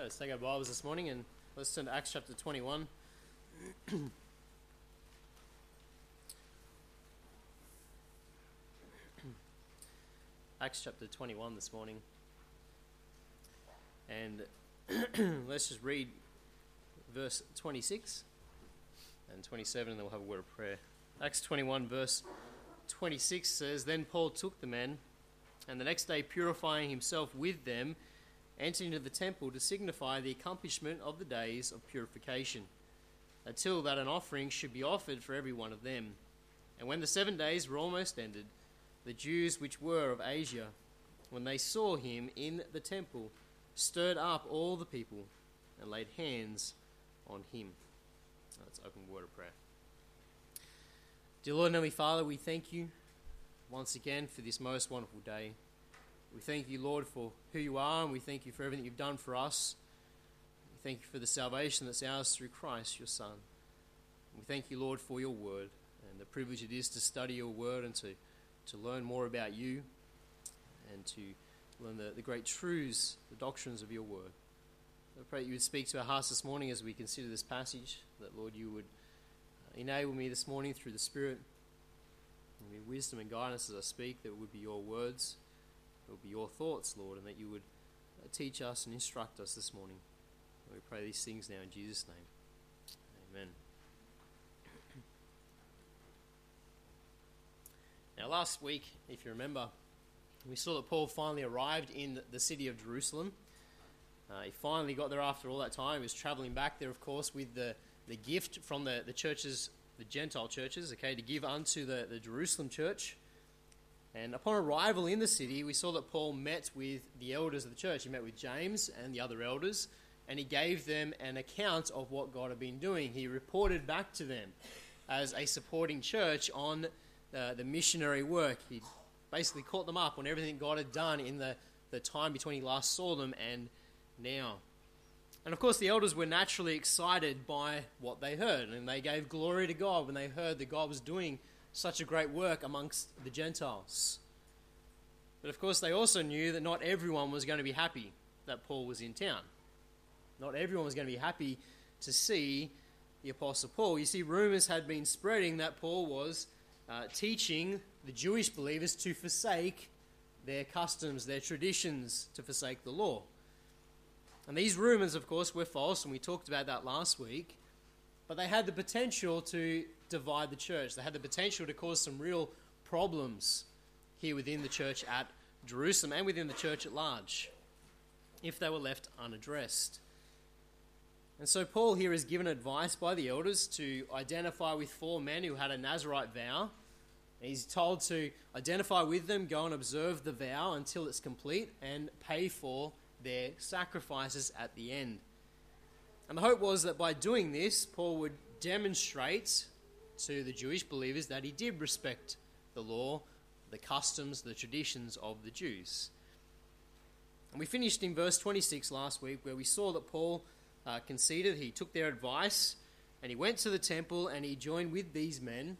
Okay, let's take our Bibles this morning and let's turn to Acts chapter 21. Acts chapter 21 this morning. And let's just read verse 26 and 27, and then we'll have a word of prayer. Acts 21, verse 26 says Then Paul took the men, and the next day, purifying himself with them, entered into the temple to signify the accomplishment of the days of purification, until that an offering should be offered for every one of them. And when the seven days were almost ended, the Jews which were of Asia, when they saw him in the temple, stirred up all the people and laid hands on him. Let's open word of prayer. Dear Lord and Heavenly Father, we thank you once again for this most wonderful day. We thank you, Lord, for who you are, and we thank you for everything you've done for us. We thank you for the salvation that's ours through Christ, your Son. We thank you, Lord, for your word and the privilege it is to study your word and to, to learn more about you and to learn the, the great truths, the doctrines of your word. I pray that you would speak to our hearts this morning as we consider this passage, that, Lord, you would uh, enable me this morning through the Spirit. Give me wisdom and guidance as I speak, that it would be your words it will be your thoughts, Lord, and that you would uh, teach us and instruct us this morning. And we pray these things now in Jesus' name. Amen. Now, last week, if you remember, we saw that Paul finally arrived in the city of Jerusalem. Uh, he finally got there after all that time. He was traveling back there, of course, with the, the gift from the, the churches, the Gentile churches, okay, to give unto the, the Jerusalem church. And upon arrival in the city, we saw that Paul met with the elders of the church. He met with James and the other elders, and he gave them an account of what God had been doing. He reported back to them as a supporting church on the, the missionary work. He basically caught them up on everything God had done in the, the time between he last saw them and now. And of course, the elders were naturally excited by what they heard, and they gave glory to God when they heard that God was doing such a great work amongst the Gentiles. But of course, they also knew that not everyone was going to be happy that Paul was in town. Not everyone was going to be happy to see the Apostle Paul. You see, rumors had been spreading that Paul was uh, teaching the Jewish believers to forsake their customs, their traditions, to forsake the law. And these rumors, of course, were false, and we talked about that last week, but they had the potential to divide the church. They had the potential to cause some real problems here within the church at Jerusalem and within the church at large if they were left unaddressed. And so Paul here is given advice by the elders to identify with four men who had a Nazarite vow. He's told to identify with them, go and observe the vow until it's complete, and pay for their sacrifices at the end. And the hope was that by doing this, Paul would demonstrate to the Jewish believers that he did respect the law, the customs, the traditions of the Jews. And we finished in verse 26 last week where we saw that Paul uh, conceded, he took their advice, and he went to the temple and he joined with these men.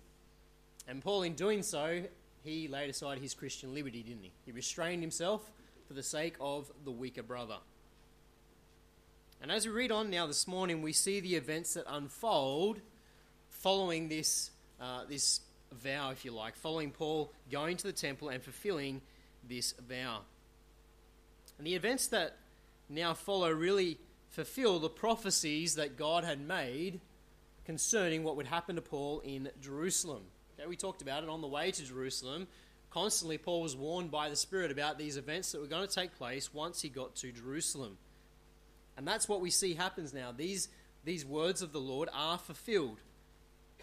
And Paul, in doing so, he laid aside his Christian liberty, didn't he? He restrained himself for the sake of the weaker brother. And as we read on now this morning, we see the events that unfold following this, uh, this vow, if you like, following Paul going to the temple and fulfilling this vow. And the events that now follow really fulfill the prophecies that God had made concerning what would happen to Paul in Jerusalem. Okay, we talked about it on the way to Jerusalem. Constantly, Paul was warned by the Spirit about these events that were going to take place once he got to Jerusalem. And that's what we see happens now. These, these words of the Lord are fulfilled.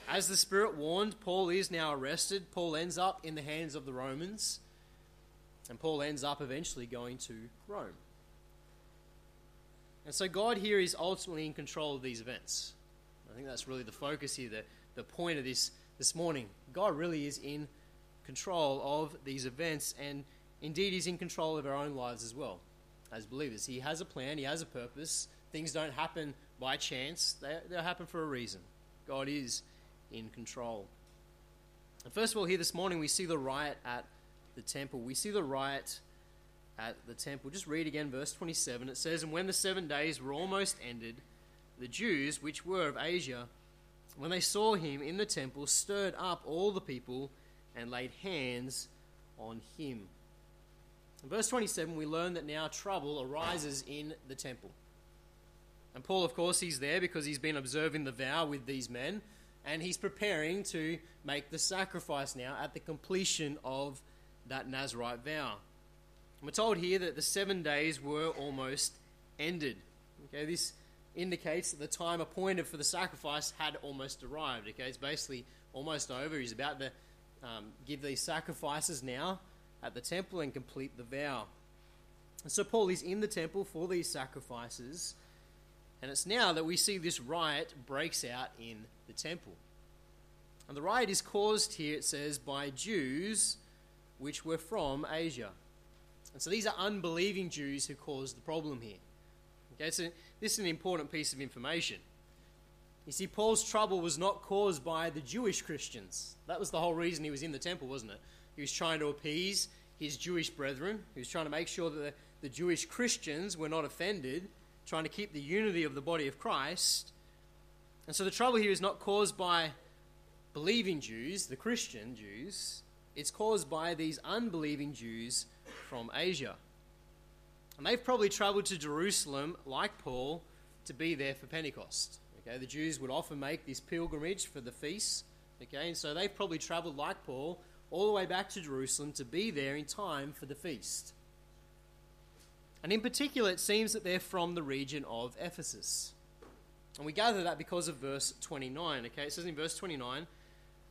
As the Spirit warned, Paul is now arrested. Paul ends up in the hands of the Romans, and Paul ends up eventually going to Rome. And so God here is ultimately in control of these events. I think that's really the focus here, the, the point of this this morning. God really is in control of these events, and indeed, He's in control of our own lives as well as believers. He has a plan, He has a purpose. Things don't happen by chance, they, they happen for a reason. God is in control. And first of all, here this morning, we see the riot at the temple. We see the riot at the temple. Just read again verse 27. It says, And when the seven days were almost ended, the Jews, which were of Asia, when they saw him in the temple, stirred up all the people and laid hands on him. In verse 27, we learn that now trouble arises in the temple. And Paul, of course, he's there because he's been observing the vow with these men, and he's preparing to make the sacrifice now at the completion of that Nazarite vow. We're told here that the seven days were almost ended. Okay, this indicates that the time appointed for the sacrifice had almost arrived. Okay, it's basically almost over. He's about to um, give these sacrifices now at the temple and complete the vow. And so Paul is in the temple for these sacrifices, and it's now that we see this riot breaks out in the temple. And the riot is caused here, it says, by Jews which were from Asia. And so these are unbelieving Jews who caused the problem here. Okay, so this is an important piece of information. You see, Paul's trouble was not caused by the Jewish Christians. That was the whole reason he was in the temple, wasn't it? He was trying to appease his Jewish brethren. He was trying to make sure that the, the Jewish Christians were not offended, trying to keep the unity of the body of Christ. And so the trouble here is not caused by believing Jews, the Christian Jews. It's caused by these unbelieving Jews from Asia. And they've probably traveled to Jerusalem, like Paul, to be there for Pentecost. Okay, the Jews would often make this pilgrimage for the feast. Okay, and so they've probably traveled like Paul all the way back to Jerusalem to be there in time for the feast. And in particular, it seems that they're from the region of Ephesus. And we gather that because of verse 29. Okay, it says in verse 29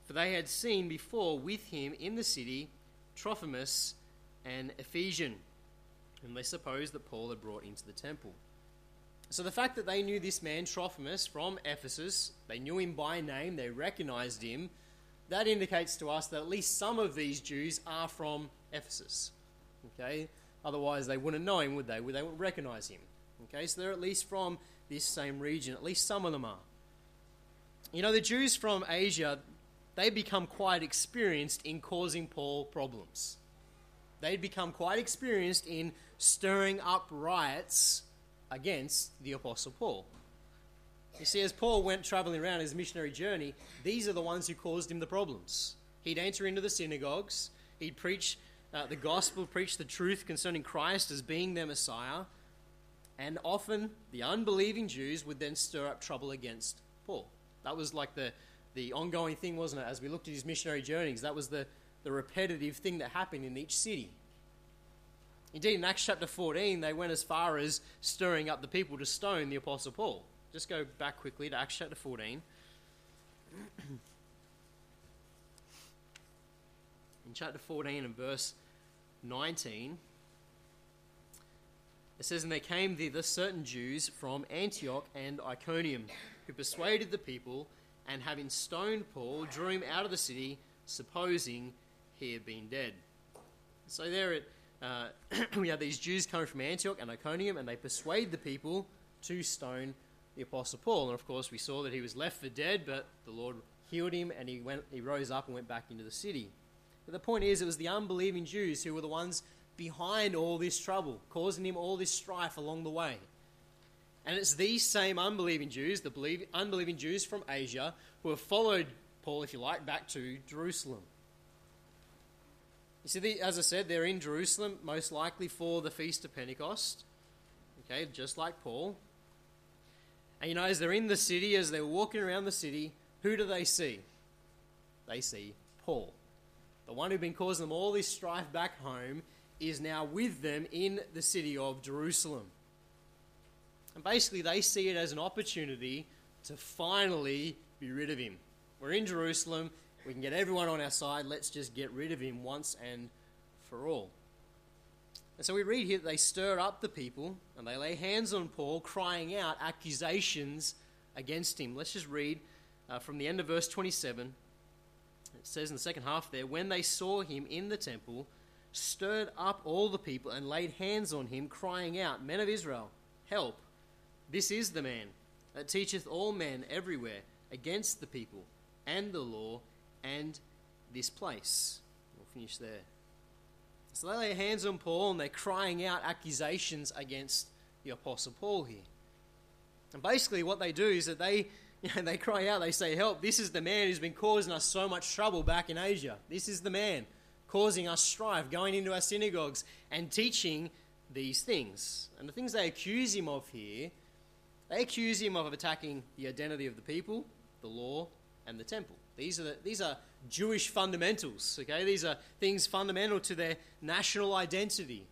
For they had seen before with him in the city Trophimus an Ephesian, whom they supposed that Paul had brought into the temple. So the fact that they knew this man, Trophimus, from Ephesus, they knew him by name, they recognized him, that indicates to us that at least some of these Jews are from Ephesus. Okay? Otherwise, they wouldn't know him, would they? They wouldn't recognize him. Okay? So they're at least from this same region. At least some of them are. You know, the Jews from Asia, they become quite experienced in causing Paul problems they'd become quite experienced in stirring up riots against the Apostle Paul. You see, as Paul went traveling around his missionary journey, these are the ones who caused him the problems. He'd enter into the synagogues, he'd preach uh, the gospel, preach the truth concerning Christ as being their Messiah, and often the unbelieving Jews would then stir up trouble against Paul. That was like the, the ongoing thing, wasn't it? As we looked at his missionary journeys, that was the, the repetitive thing that happened in each city. Indeed, in Acts chapter 14, they went as far as stirring up the people to stone the Apostle Paul. Just go back quickly to Acts chapter 14. in chapter 14 and verse 19, it says, And there came thither certain Jews from Antioch and Iconium, who persuaded the people, and having stoned Paul, drew him out of the city, supposing he had been dead. So there it, uh, we have these Jews coming from Antioch and Iconium, and they persuade the people to stone the Apostle Paul. And of course, we saw that he was left for dead, but the Lord healed him, and he went, he rose up and went back into the city. But the point is, it was the unbelieving Jews who were the ones behind all this trouble, causing him all this strife along the way. And it's these same unbelieving Jews, the believe, unbelieving Jews from Asia, who have followed Paul, if you like, back to Jerusalem. You see, as I said, they're in Jerusalem, most likely for the Feast of Pentecost. Okay, just like Paul. And you know, as they're in the city, as they're walking around the city, who do they see? They see Paul. The one who'd been causing them all this strife back home is now with them in the city of Jerusalem. And basically, they see it as an opportunity to finally be rid of him. We're in Jerusalem. We can get everyone on our side. Let's just get rid of him once and for all. And so we read here that they stir up the people and they lay hands on Paul, crying out accusations against him. Let's just read uh, from the end of verse 27. It says in the second half there, when they saw him in the temple, stirred up all the people and laid hands on him, crying out, Men of Israel, help! This is the man that teacheth all men everywhere against the people and the law and this place. We'll finish there. So they lay hands on Paul and they're crying out accusations against the Apostle Paul here. And basically, what they do is that they, they cry out, they say, Help, this is the man who's been causing us so much trouble back in Asia. This is the man causing us strife, going into our synagogues and teaching these things. And the things they accuse him of here, they accuse him of attacking the identity of the people, the law, and the temple. These are, the, these are Jewish fundamentals, okay? These are things fundamental to their national identity.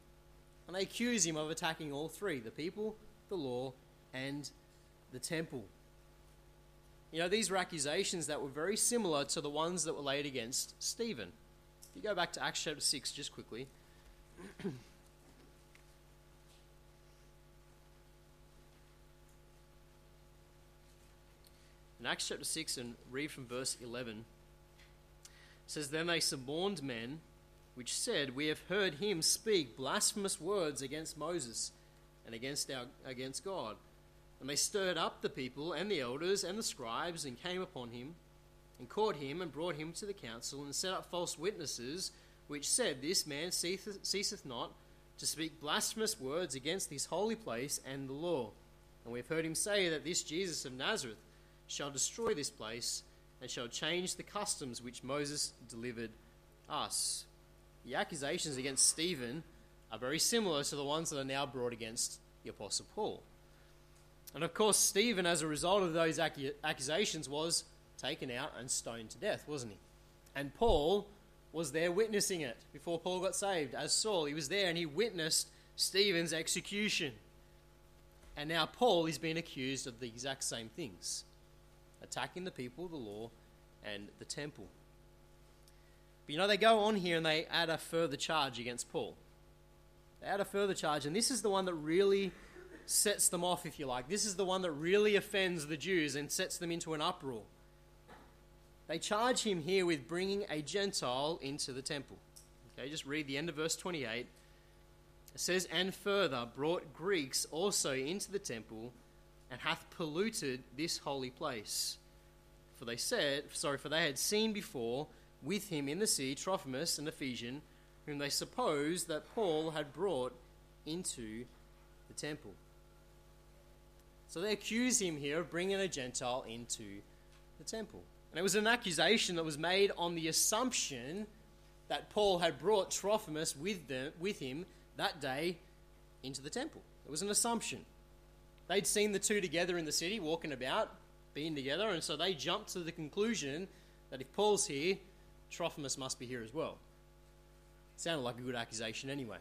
And they accuse him of attacking all three the people, the law, and the temple. You know, these were accusations that were very similar to the ones that were laid against Stephen. If you go back to Acts chapter 6 just quickly. In Acts chapter 6 and read from verse 11 says, Then they suborned men, which said, We have heard him speak blasphemous words against Moses and against, our, against God. And they stirred up the people and the elders and the scribes and came upon him and caught him and brought him to the council and set up false witnesses, which said, This man ceaseth not to speak blasphemous words against this holy place and the law. And we have heard him say that this Jesus of Nazareth shall destroy this place and shall change the customs which Moses delivered us. The accusations against Stephen are very similar to the ones that are now brought against the Apostle Paul. And of course, Stephen, as a result of those accusations, was taken out and stoned to death, wasn't he? And Paul was there witnessing it before Paul got saved. As Saul, he was there and he witnessed Stephen's execution. And now Paul is being accused of the exact same things attacking the people, the law, and the temple. But you know, they go on here and they add a further charge against Paul. They add a further charge, and this is the one that really sets them off, if you like. This is the one that really offends the Jews and sets them into an uproar. They charge him here with bringing a Gentile into the temple. Okay, just read the end of verse 28. It says, And further brought Greeks also into the temple and hath polluted this holy place. For they said, sorry, for they had seen before with him in the sea Trophimus, an Ephesian, whom they supposed that Paul had brought into the temple. So they accuse him here of bringing a Gentile into the temple. And it was an accusation that was made on the assumption that Paul had brought Trophimus with, them, with him that day into the temple. It was an assumption. They'd seen the two together in the city, walking about, being together, and so they jumped to the conclusion that if Paul's here, Trophimus must be here as well. It Sounded like a good accusation anyway.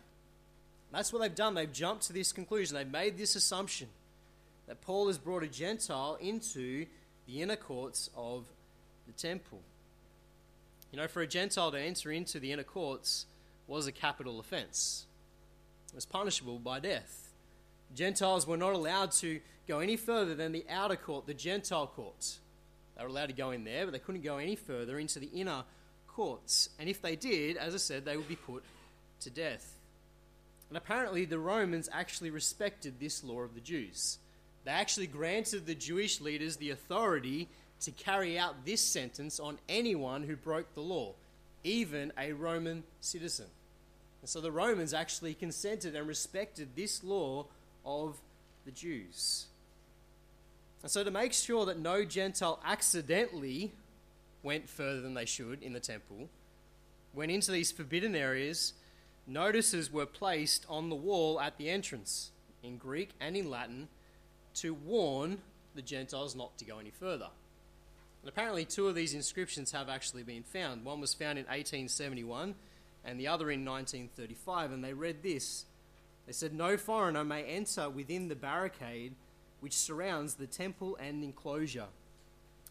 That's what they've done. They've jumped to this conclusion. They've made this assumption that Paul has brought a Gentile into the inner courts of the temple. You know, for a Gentile to enter into the inner courts was a capital offense, it was punishable by death. Gentiles were not allowed to go any further than the outer court, the Gentile courts. They were allowed to go in there, but they couldn't go any further into the inner courts. And if they did, as I said, they would be put to death. And apparently, the Romans actually respected this law of the Jews. They actually granted the Jewish leaders the authority to carry out this sentence on anyone who broke the law, even a Roman citizen. And so the Romans actually consented and respected this law of the Jews. And so, to make sure that no Gentile accidentally went further than they should in the temple, went into these forbidden areas, notices were placed on the wall at the entrance in Greek and in Latin to warn the Gentiles not to go any further. And apparently, two of these inscriptions have actually been found. One was found in 1871 and the other in 1935, and they read this they said, No foreigner may enter within the barricade which surrounds the temple and enclosure.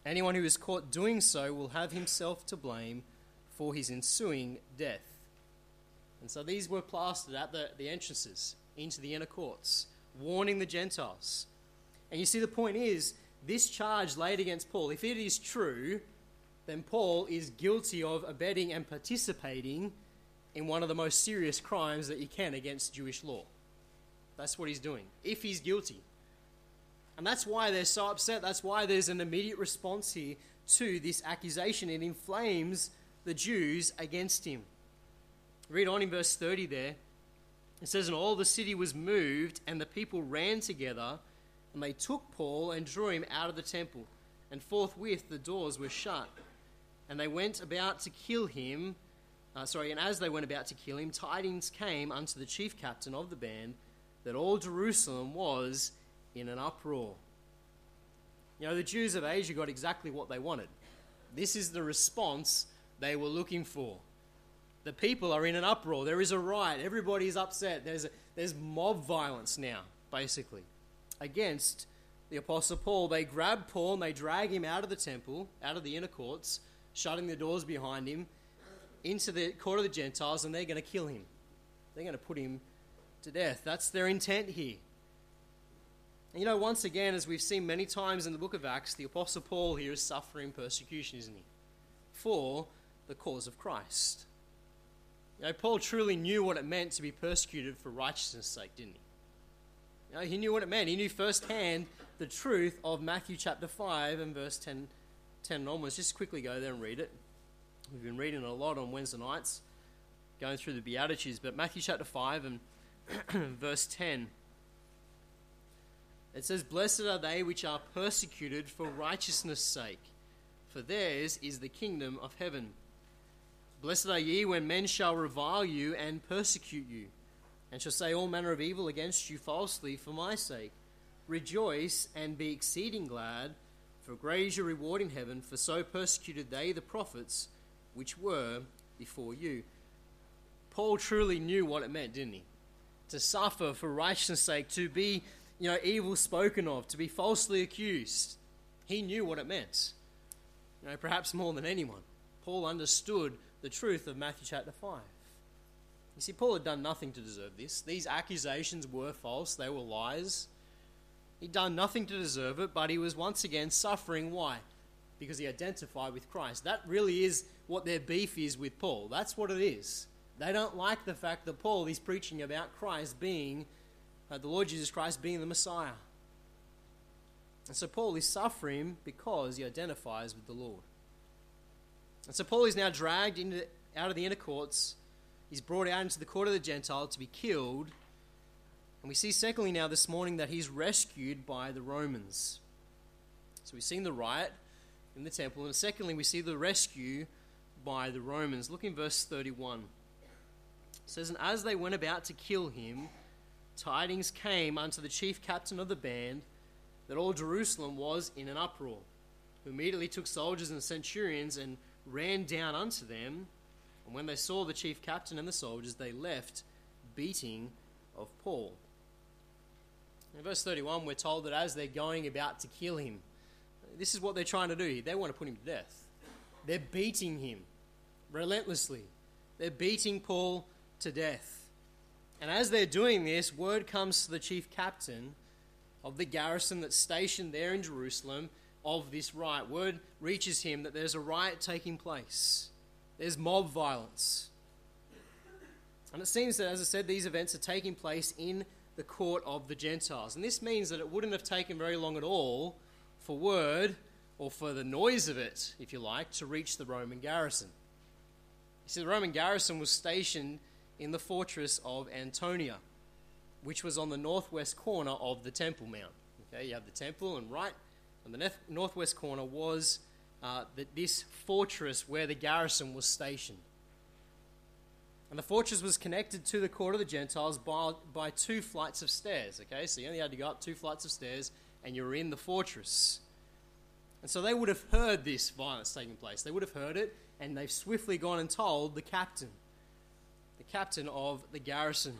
Anyone who is caught doing so will have himself to blame for his ensuing death. And so these were plastered at the, the entrances into the inner courts, warning the Gentiles. And you see, the point is, this charge laid against Paul, if it is true, then Paul is guilty of abetting and participating in one of the most serious crimes that you can against Jewish law. That's what he's doing, if he's guilty. And that's why they're so upset. That's why there's an immediate response here to this accusation. It inflames the Jews against him. Read on in verse 30 there. It says, And all the city was moved, and the people ran together, and they took Paul and drew him out of the temple. And forthwith the doors were shut. And they went about to kill him. Uh, sorry, and as they went about to kill him, tidings came unto the chief captain of the band that all Jerusalem was in an uproar. You know, the Jews of Asia got exactly what they wanted. This is the response they were looking for. The people are in an uproar. There is a riot. Everybody is upset. There's, a, there's mob violence now, basically, against the Apostle Paul. They grab Paul and they drag him out of the temple, out of the inner courts, shutting the doors behind him, into the court of the Gentiles, and they're going to kill him. They're going to put him to death. That's their intent here. And you know, once again, as we've seen many times in the book of Acts, the Apostle Paul here is suffering persecution, isn't he? For the cause of Christ. You know, Paul truly knew what it meant to be persecuted for righteousness' sake, didn't he? You know, he knew what it meant. He knew firsthand the truth of Matthew chapter 5 and verse 10, 10 onwards. Just quickly go there and read it. We've been reading a lot on Wednesday nights, going through the Beatitudes, but Matthew chapter 5 and verse 10. It says, Blessed are they which are persecuted for righteousness' sake, for theirs is the kingdom of heaven. Blessed are ye when men shall revile you and persecute you, and shall say all manner of evil against you falsely for my sake. Rejoice and be exceeding glad, for great is your reward in heaven, for so persecuted they the prophets which were before you. Paul truly knew what it meant, didn't he? To suffer for righteousness' sake, to be, you know, evil spoken of, to be falsely accused. He knew what it meant. You know, perhaps more than anyone. Paul understood the truth of Matthew chapter 5. You see, Paul had done nothing to deserve this. These accusations were false, they were lies. He'd done nothing to deserve it, but he was once again suffering. Why? Because he identified with Christ. That really is what their beef is with Paul. That's what it is. They don't like the fact that Paul is preaching about Christ being, uh, the Lord Jesus Christ being the Messiah. And so Paul is suffering because he identifies with the Lord. And so Paul is now dragged into, out of the inner courts. He's brought out into the court of the Gentile to be killed. And we see, secondly, now this morning that he's rescued by the Romans. So we've seen the riot in the temple. And secondly, we see the rescue by the Romans. Look in verse 31. It says, And as they went about to kill him, tidings came unto the chief captain of the band that all Jerusalem was in an uproar, who immediately took soldiers and centurions and ran down unto them. And when they saw the chief captain and the soldiers, they left, beating of Paul. In verse 31, we're told that as they're going about to kill him, this is what they're trying to do. They want to put him to death. They're beating him relentlessly. They're beating Paul to death. And as they're doing this, word comes to the chief captain of the garrison that's stationed there in Jerusalem of this riot. Word reaches him that there's a riot taking place, there's mob violence. And it seems that, as I said, these events are taking place in the court of the Gentiles. And this means that it wouldn't have taken very long at all for word, or for the noise of it, if you like, to reach the Roman garrison. You see, the Roman garrison was stationed in the fortress of Antonia, which was on the northwest corner of the Temple Mount. Okay, you have the temple, and right on the northwest corner was uh, the, this fortress where the garrison was stationed. And the fortress was connected to the court of the Gentiles by, by two flights of stairs. Okay, so you only had to go up two flights of stairs, and you're in the fortress. And so they would have heard this violence taking place. They would have heard it, and they've swiftly gone and told the captain, the captain of the garrison.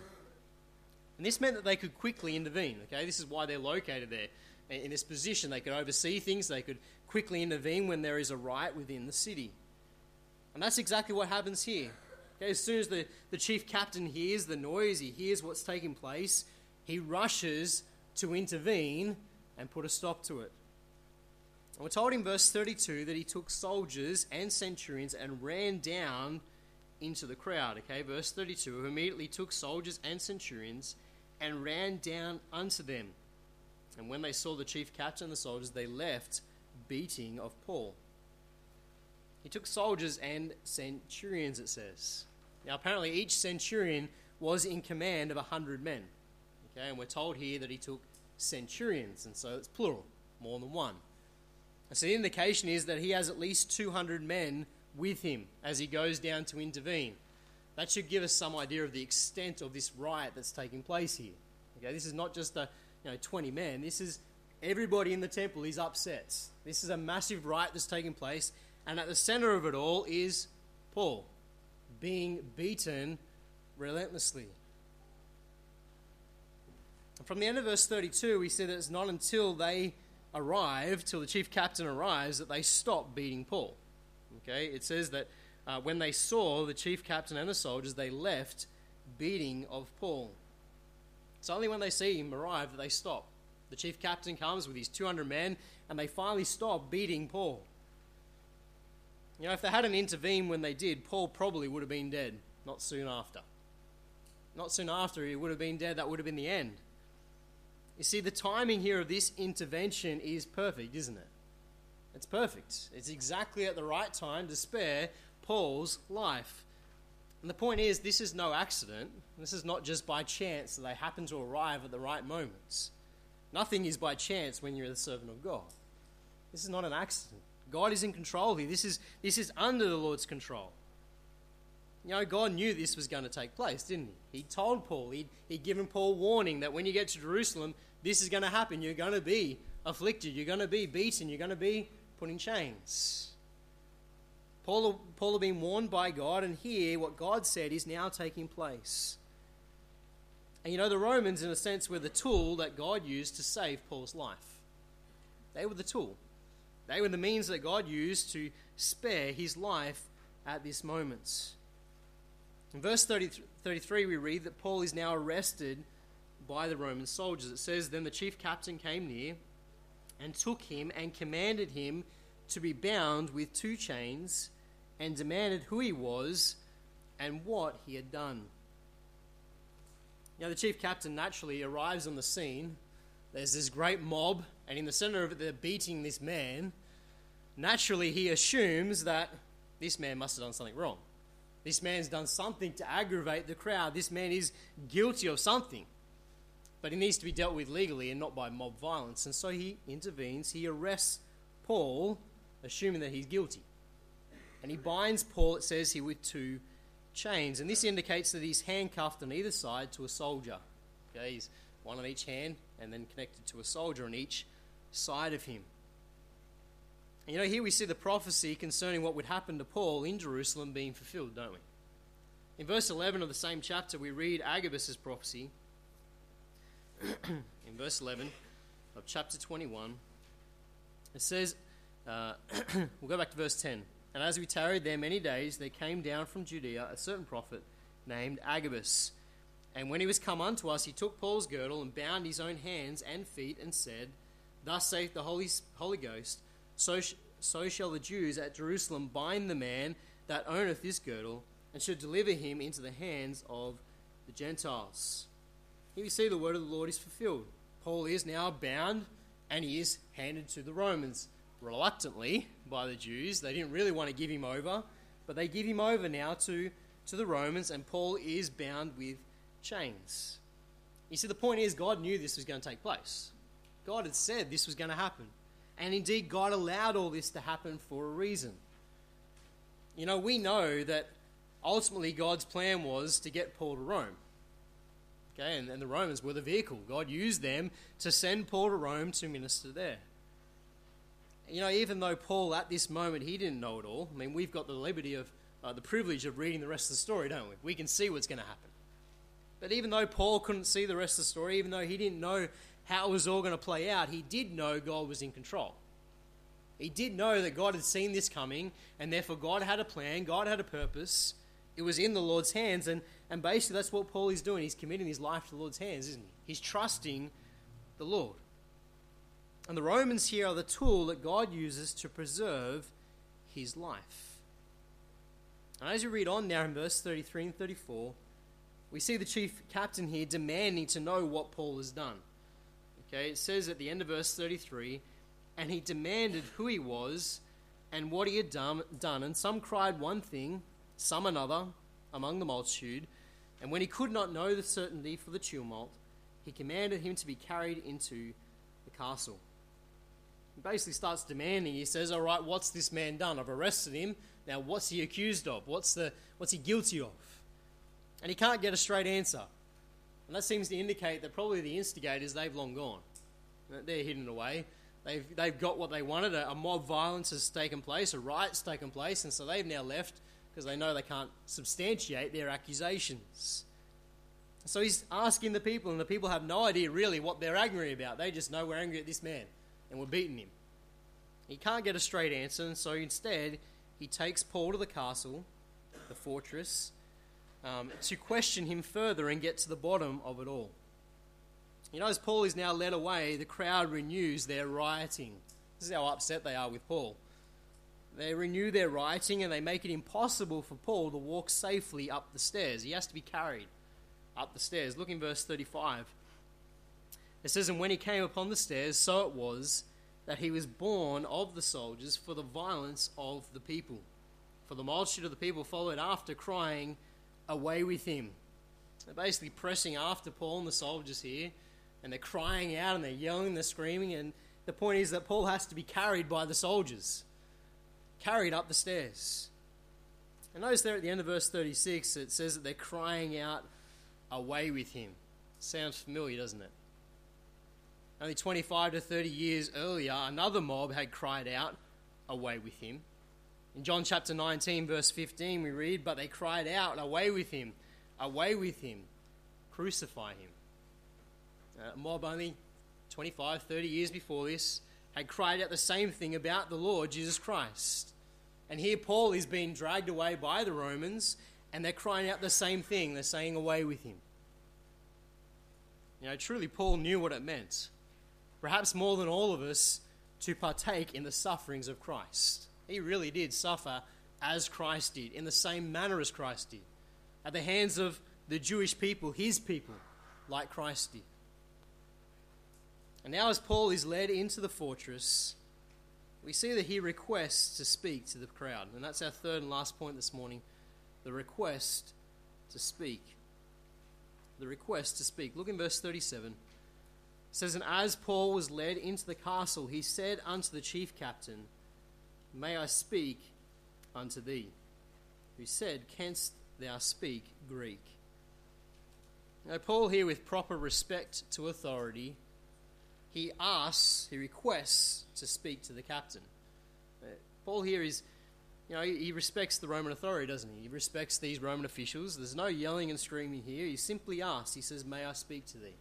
And this meant that they could quickly intervene. Okay, this is why they're located there in this position. They could oversee things. They could quickly intervene when there is a riot within the city. And that's exactly what happens here. Okay, as soon as the, the chief captain hears the noise, he hears what's taking place, he rushes to intervene and put a stop to it. And we're told in verse 32 that he took soldiers and centurions and ran down into the crowd. Okay, verse 32 who immediately took soldiers and centurions and ran down unto them. And when they saw the chief captain and the soldiers, they left, beating of Paul. He took soldiers and centurions, it says. Now, apparently, each centurion was in command of a hundred men. Okay, and we're told here that he took centurions, and so it's plural, more than one. So the indication is that he has at least 200 men with him as he goes down to intervene. That should give us some idea of the extent of this riot that's taking place here. Okay, this is not just a you know 20 men. This is everybody in the temple is upset. This is a massive riot that's taking place, and at the center of it all is Paul being beaten relentlessly. From the end of verse 32, we see that it's not until they arrive, till the chief captain arrives, that they stop beating Paul. Okay, it says that uh, when they saw the chief captain and the soldiers, they left beating of Paul. It's only when they see him arrive that they stop. The chief captain comes with his 200 men, and they finally stop beating Paul. You know, if they hadn't intervened when they did, Paul probably would have been dead, not soon after. Not soon after, he would have been dead. That would have been the end. You see, the timing here of this intervention is perfect, isn't it? It's perfect. It's exactly at the right time to spare Paul's life. And the point is, this is no accident. This is not just by chance that they happen to arrive at the right moments. Nothing is by chance when you're the servant of God. This is not an accident. God is in control here. This is, this is under the Lord's control. You know, God knew this was going to take place, didn't he? He told Paul, he'd, he'd given Paul warning that when you get to Jerusalem, this is going to happen. You're going to be afflicted. You're going to be beaten. You're going to be put in chains. Paul, Paul had been warned by God, and here what God said is now taking place. And you know, the Romans, in a sense, were the tool that God used to save Paul's life. They were the tool. They were the means that God used to spare his life at this moment. In verse 30, 33, we read that Paul is now arrested by the Roman soldiers. It says, Then the chief captain came near and took him and commanded him to be bound with two chains and demanded who he was and what he had done. Now, the chief captain naturally arrives on the scene. There's this great mob, and in the center of it, they're beating this man. Naturally, he assumes that this man must have done something wrong. This man's done something to aggravate the crowd. This man is guilty of something. But he needs to be dealt with legally and not by mob violence. And so he intervenes. He arrests Paul, assuming that he's guilty. And he binds Paul, it says here, with two chains. And this indicates that he's handcuffed on either side to a soldier. Okay, he's one on each hand and then connected to a soldier on each side of him. You know, here we see the prophecy concerning what would happen to Paul in Jerusalem being fulfilled, don't we? In verse 11 of the same chapter, we read Agabus' prophecy. in verse 11 of chapter 21, it says, uh, we'll go back to verse 10. And as we tarried there many days, there came down from Judea a certain prophet named Agabus. And when he was come unto us, he took Paul's girdle and bound his own hands and feet and said, Thus saith the Holy, Holy Ghost, so, sh- so shall the Jews at Jerusalem bind the man that owneth this girdle, and shall deliver him into the hands of the Gentiles. Here we see the word of the Lord is fulfilled. Paul is now bound, and he is handed to the Romans reluctantly by the Jews. They didn't really want to give him over, but they give him over now to, to the Romans, and Paul is bound with chains. You see, the point is, God knew this was going to take place. God had said this was going to happen. And indeed, God allowed all this to happen for a reason. You know, we know that ultimately God's plan was to get Paul to Rome. Okay, and, and the Romans were the vehicle. God used them to send Paul to Rome to minister there. You know, even though Paul at this moment he didn't know it all, I mean, we've got the liberty of uh, the privilege of reading the rest of the story, don't we? We can see what's going to happen. But even though Paul couldn't see the rest of the story, even though he didn't know how it was all going to play out, he did know God was in control. He did know that God had seen this coming, and therefore God had a plan, God had a purpose. It was in the Lord's hands, and, and basically that's what Paul is doing. He's committing his life to the Lord's hands, isn't he? He's trusting the Lord. And the Romans here are the tool that God uses to preserve his life. And as you read on now in verse 33 and 34, we see the chief captain here demanding to know what Paul has done. Okay, it says at the end of verse 33 and he demanded who he was and what he had done, done. And some cried one thing, some another, among the multitude, and when he could not know the certainty for the tumult, he commanded him to be carried into the castle. Basically starts demanding, he says, All right, what's this man done? I've arrested him. Now, what's he accused of? What's, the, what's he guilty of? And he can't get a straight answer. And that seems to indicate that probably the instigators, they've long gone. They're hidden away. They've, they've got what they wanted. A, a mob violence has taken place, a riot's taken place, and so they've now left because they know they can't substantiate their accusations. So he's asking the people, and the people have no idea really what they're angry about. They just know we're angry at this man and we're beating him. He can't get a straight answer, and so instead he takes Paul to the castle, the fortress, um, to question him further and get to the bottom of it all. You know, as Paul is now led away, the crowd renews their rioting. This is how upset they are with Paul. They renew their rioting and they make it impossible for Paul to walk safely up the stairs. He has to be carried up the stairs. Look in verse 35. It says, And when he came upon the stairs, so it was that he was borne of the soldiers for the violence of the people. For the multitude of the people followed after, crying, Away with him. They're basically pressing after Paul and the soldiers here, and they're crying out and they're yelling, and they're screaming, and the point is that Paul has to be carried by the soldiers, carried up the stairs. And notice there at the end of verse 36, it says that they're crying out, Away with him. Sounds familiar, doesn't it? Only 25 to 30 years earlier, another mob had cried out, Away with him. In John chapter 19, verse 15, we read, But they cried out, Away with him, away with him, crucify him. Uh, a mob only 25, 30 years before this had cried out the same thing about the Lord Jesus Christ. And here Paul is being dragged away by the Romans, and they're crying out the same thing. They're saying, Away with him. You know, truly, Paul knew what it meant perhaps more than all of us, to partake in the sufferings of Christ. He really did suffer as Christ did, in the same manner as Christ did, at the hands of the Jewish people, his people, like Christ did. And now, as Paul is led into the fortress, we see that he requests to speak to the crowd. And that's our third and last point this morning the request to speak. The request to speak. Look in verse 37 says, And as Paul was led into the castle, he said unto the chief captain, May I speak unto thee? Who said, Canst thou speak Greek? Now, Paul here, with proper respect to authority, he asks, he requests to speak to the captain. Uh, Paul here is, you know, he respects the Roman authority, doesn't he? He respects these Roman officials. There's no yelling and screaming here. He simply asks, he says, May I speak to thee?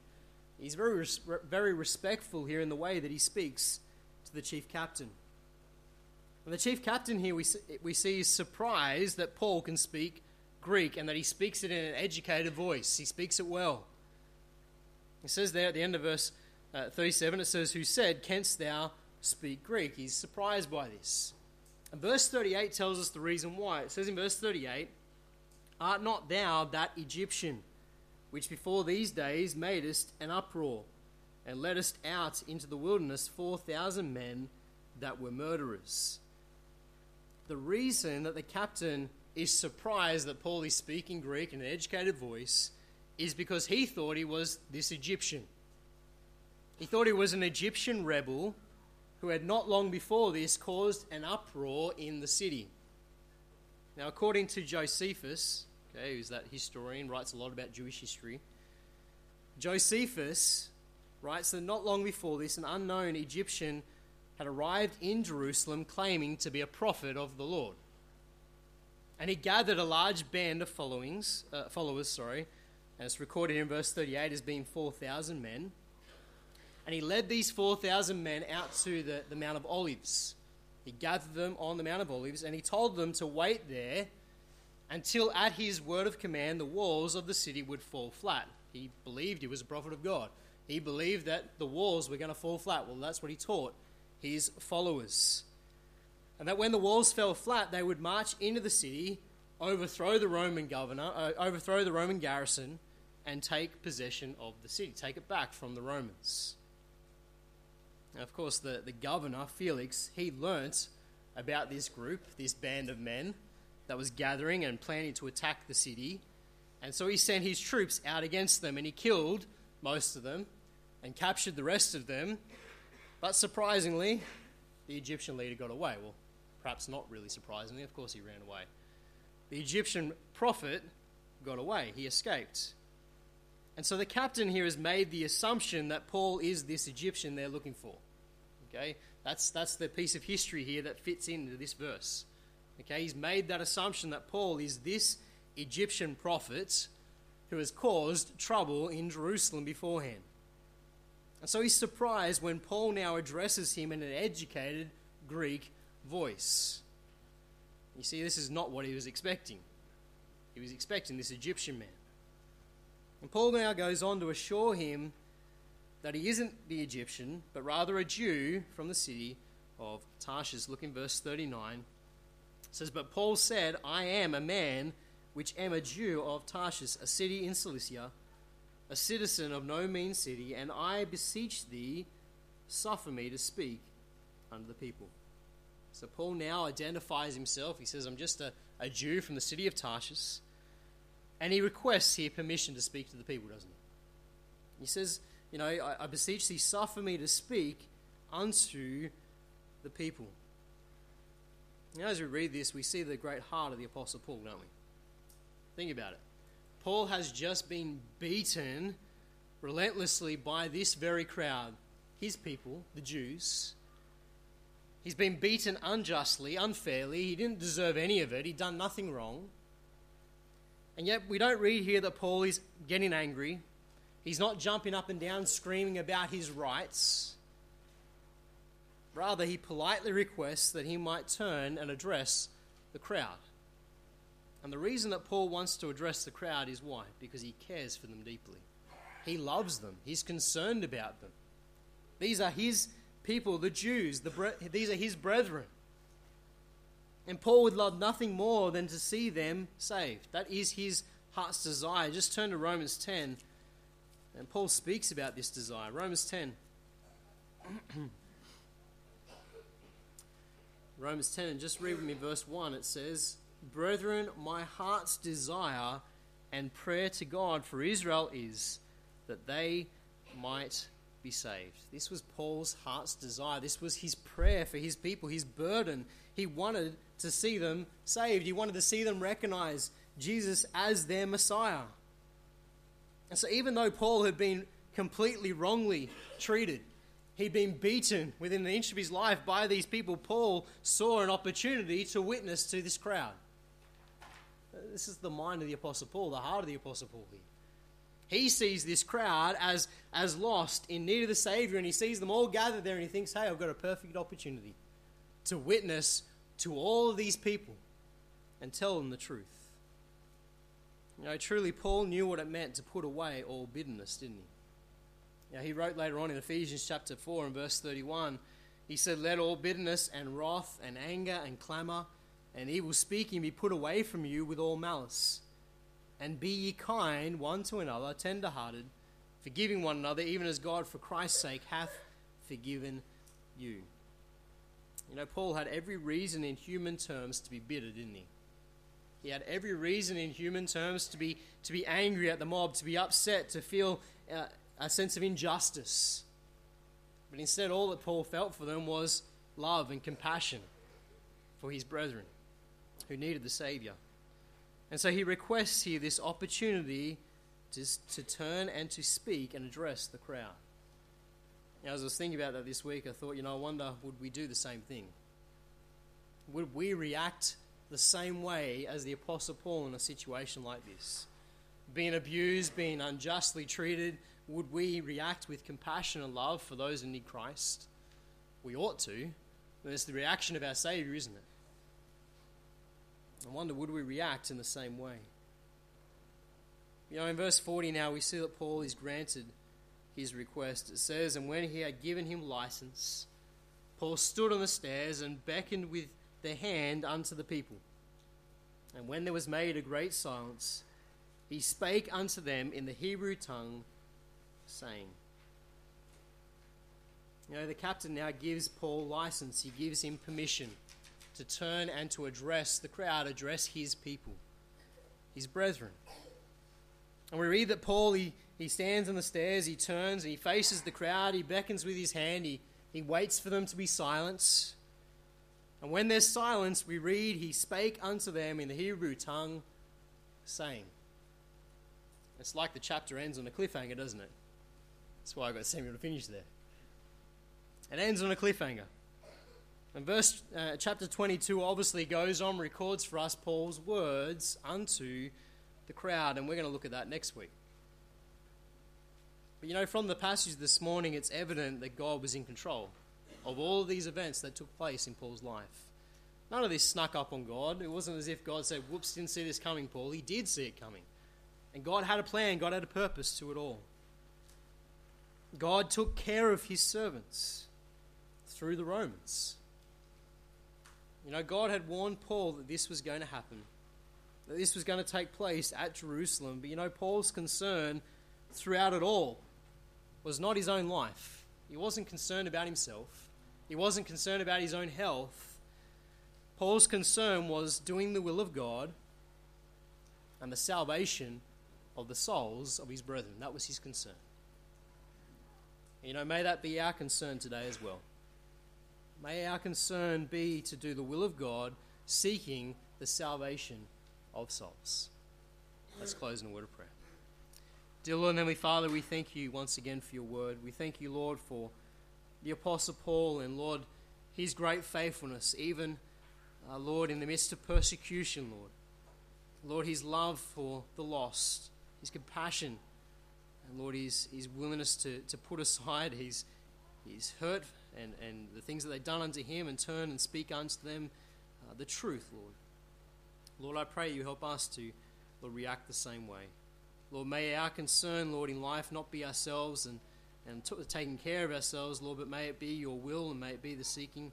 He's very, very respectful here in the way that he speaks to the chief captain. And the chief captain here we see, we see is surprised that Paul can speak Greek and that he speaks it in an educated voice. He speaks it well. It says there at the end of verse uh, 37, it says, Who said, Canst thou speak Greek? He's surprised by this. And verse 38 tells us the reason why. It says in verse 38, Art not thou that Egyptian? Which before these days madest an uproar, and leddest out into the wilderness four thousand men that were murderers. The reason that the captain is surprised that Paul is speaking Greek in an educated voice is because he thought he was this Egyptian. He thought he was an Egyptian rebel who had not long before this caused an uproar in the city. Now, according to Josephus, okay, who's that historian, writes a lot about Jewish history. Josephus writes that not long before this, an unknown Egyptian had arrived in Jerusalem claiming to be a prophet of the Lord. And he gathered a large band of followings, uh, followers, sorry, and it's recorded in verse 38 as being 4,000 men. And he led these 4,000 men out to the, the Mount of Olives. He gathered them on the Mount of Olives and he told them to wait there until at his word of command the walls of the city would fall flat. He believed he was a prophet of God. He believed that the walls were going to fall flat. Well, that's what he taught his followers. And that when the walls fell flat, they would march into the city, overthrow the Roman governor, uh, overthrow the Roman garrison, and take possession of the city, take it back from the Romans. Now, of course, the, the governor, Felix, he learnt about this group, this band of men, that was gathering and planning to attack the city. And so he sent his troops out against them and he killed most of them and captured the rest of them. But surprisingly, the Egyptian leader got away. Well, perhaps not really surprisingly, of course he ran away. The Egyptian prophet got away, he escaped. And so the captain here has made the assumption that Paul is this Egyptian they're looking for. Okay? That's, that's the piece of history here that fits into this verse. Okay? He's made that assumption that Paul is this Egyptian prophet who has caused trouble in Jerusalem beforehand. And so he's surprised when Paul now addresses him in an educated Greek voice. You see, this is not what he was expecting. He was expecting this Egyptian man. And Paul now goes on to assure him that he isn't the Egyptian, but rather a Jew from the city of Tarsus. Look in verse 39. Says, But Paul said, I am a man which am a Jew of Tarsus, a city in Cilicia, a citizen of no mean city, and I beseech thee, suffer me to speak unto the people. So Paul now identifies himself. He says, I'm just a, a Jew from the city of Tarsus. And he requests here permission to speak to the people, doesn't he? He says, You know, I, I beseech thee, suffer me to speak unto the people. Now, as we read this, we see the great heart of the Apostle Paul, don't we? Think about it. Paul has just been beaten relentlessly by this very crowd, his people, the Jews. He's been beaten unjustly, unfairly. He didn't deserve any of it. He'd done nothing wrong. And yet, we don't read here that Paul is getting angry. He's not jumping up and down screaming about his rights. Rather, he politely requests that he might turn and address the crowd. And the reason that Paul wants to address the crowd is why? Because he cares for them deeply. He loves them, he's concerned about them. These are his people, the Jews, the bre- these are his brethren. And Paul would love nothing more than to see them saved. That is his heart's desire. Just turn to Romans 10, and Paul speaks about this desire. Romans 10. Romans 10, and just read with me verse 1. It says, Brethren, my heart's desire and prayer to God for Israel is that they might be saved. This was Paul's heart's desire. This was his prayer for his people, his burden. He wanted to see them saved, he wanted to see them recognize Jesus as their Messiah. And so, even though Paul had been completely wrongly treated, he'd been beaten within an inch of his life by these people, Paul saw an opportunity to witness to this crowd. Uh, this is the mind of the Apostle Paul, the heart of the Apostle Paul here. He sees this crowd as, as lost, in need of the Savior, and he sees them all gathered there, and he thinks, hey, I've got a perfect opportunity to witness to all of these people and tell them the truth. You know, truly, Paul knew what it meant to put away all bitterness, didn't he? Now, he wrote later on in Ephesians chapter 4 and verse 31, he said, Let all bitterness and wrath and anger and clamour and evil speaking be put away from you with all malice. And be ye kind one to another, tender hearted, forgiving one another, even as God for Christ's sake hath forgiven you. You know, Paul had every reason in human terms to be bitter, didn't he? He had every reason in human terms to be, to be angry at the mob, to be upset, to feel uh, a sense of injustice. But instead, all that Paul felt for them was love and compassion for his brethren who needed the Savior. And so he requests here this opportunity to, to turn and to speak and address the crowd. Now, as I was thinking about that this week, I thought, you know, I wonder would we do the same thing? Would we react the same way as the Apostle Paul in a situation like this? Being abused, being unjustly treated, would we react with compassion and love for those who need Christ? We ought to. And It's the reaction of our Savior, isn't it? I wonder, would we react in the same way? You know, in verse 40 now, we see that Paul is granted his request. It says, And when he had given him license, Paul stood on the stairs and beckoned with the hand unto the people. And when there was made a great silence, he spake unto them in the Hebrew tongue, saying, You know, the captain now gives Paul license, he gives him permission to turn and to address the crowd, address his people, his brethren. And we read that Paul, he, he stands on the stairs, he turns, and he faces the crowd, he beckons with his hand, he, he waits for them to be silent. And when there's silence, we read, He spake unto them in the Hebrew tongue, saying. It's like the chapter ends on a cliffhanger, doesn't it? That's why I got Samuel to finish there. It ends on a cliffhanger. And verse uh, chapter 22 obviously goes on, records for us Paul's words unto the crowd, and we're going to look at that next week. But you know, from the passage this morning, it's evident that God was in control of all of these events that took place in Paul's life. None of this snuck up on God. It wasn't as if God said, Whoops, didn't see this coming, Paul. He did see it coming. And God had a plan, God had a purpose to it all. God took care of his servants through the Romans. You know, God had warned Paul that this was going to happen, that this was going to take place at Jerusalem. But you know, Paul's concern throughout it all was not his own life. He wasn't concerned about himself, he wasn't concerned about his own health. Paul's concern was doing the will of God and the salvation of the souls of his brethren. That was his concern. You know, may that be our concern today as well. May our concern be to do the will of God, seeking the salvation of souls. Let's close in a word of prayer. Dear Lord and Heavenly Father, we thank you once again for your word. We thank you, Lord, for the Apostle Paul and, Lord, his great faithfulness, even, uh, Lord, in the midst of persecution, Lord. Lord, his love for the lost, his compassion, Lord, his, his willingness to, to put aside his, his hurt and, and the things that they've done unto him and turn and speak unto them uh, the truth, Lord. Lord, I pray you help us to, Lord, react the same way. Lord, may our concern, Lord, in life not be ourselves and, and t- taking care of ourselves, Lord, but may it be your will and may it be the seeking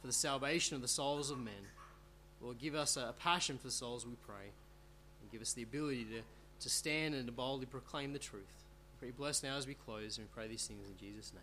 for the salvation of the souls of men. Lord, give us a passion for souls, we pray, and give us the ability to, to stand and to boldly proclaim the truth. We bless now as we close, and we pray these things in Jesus' name.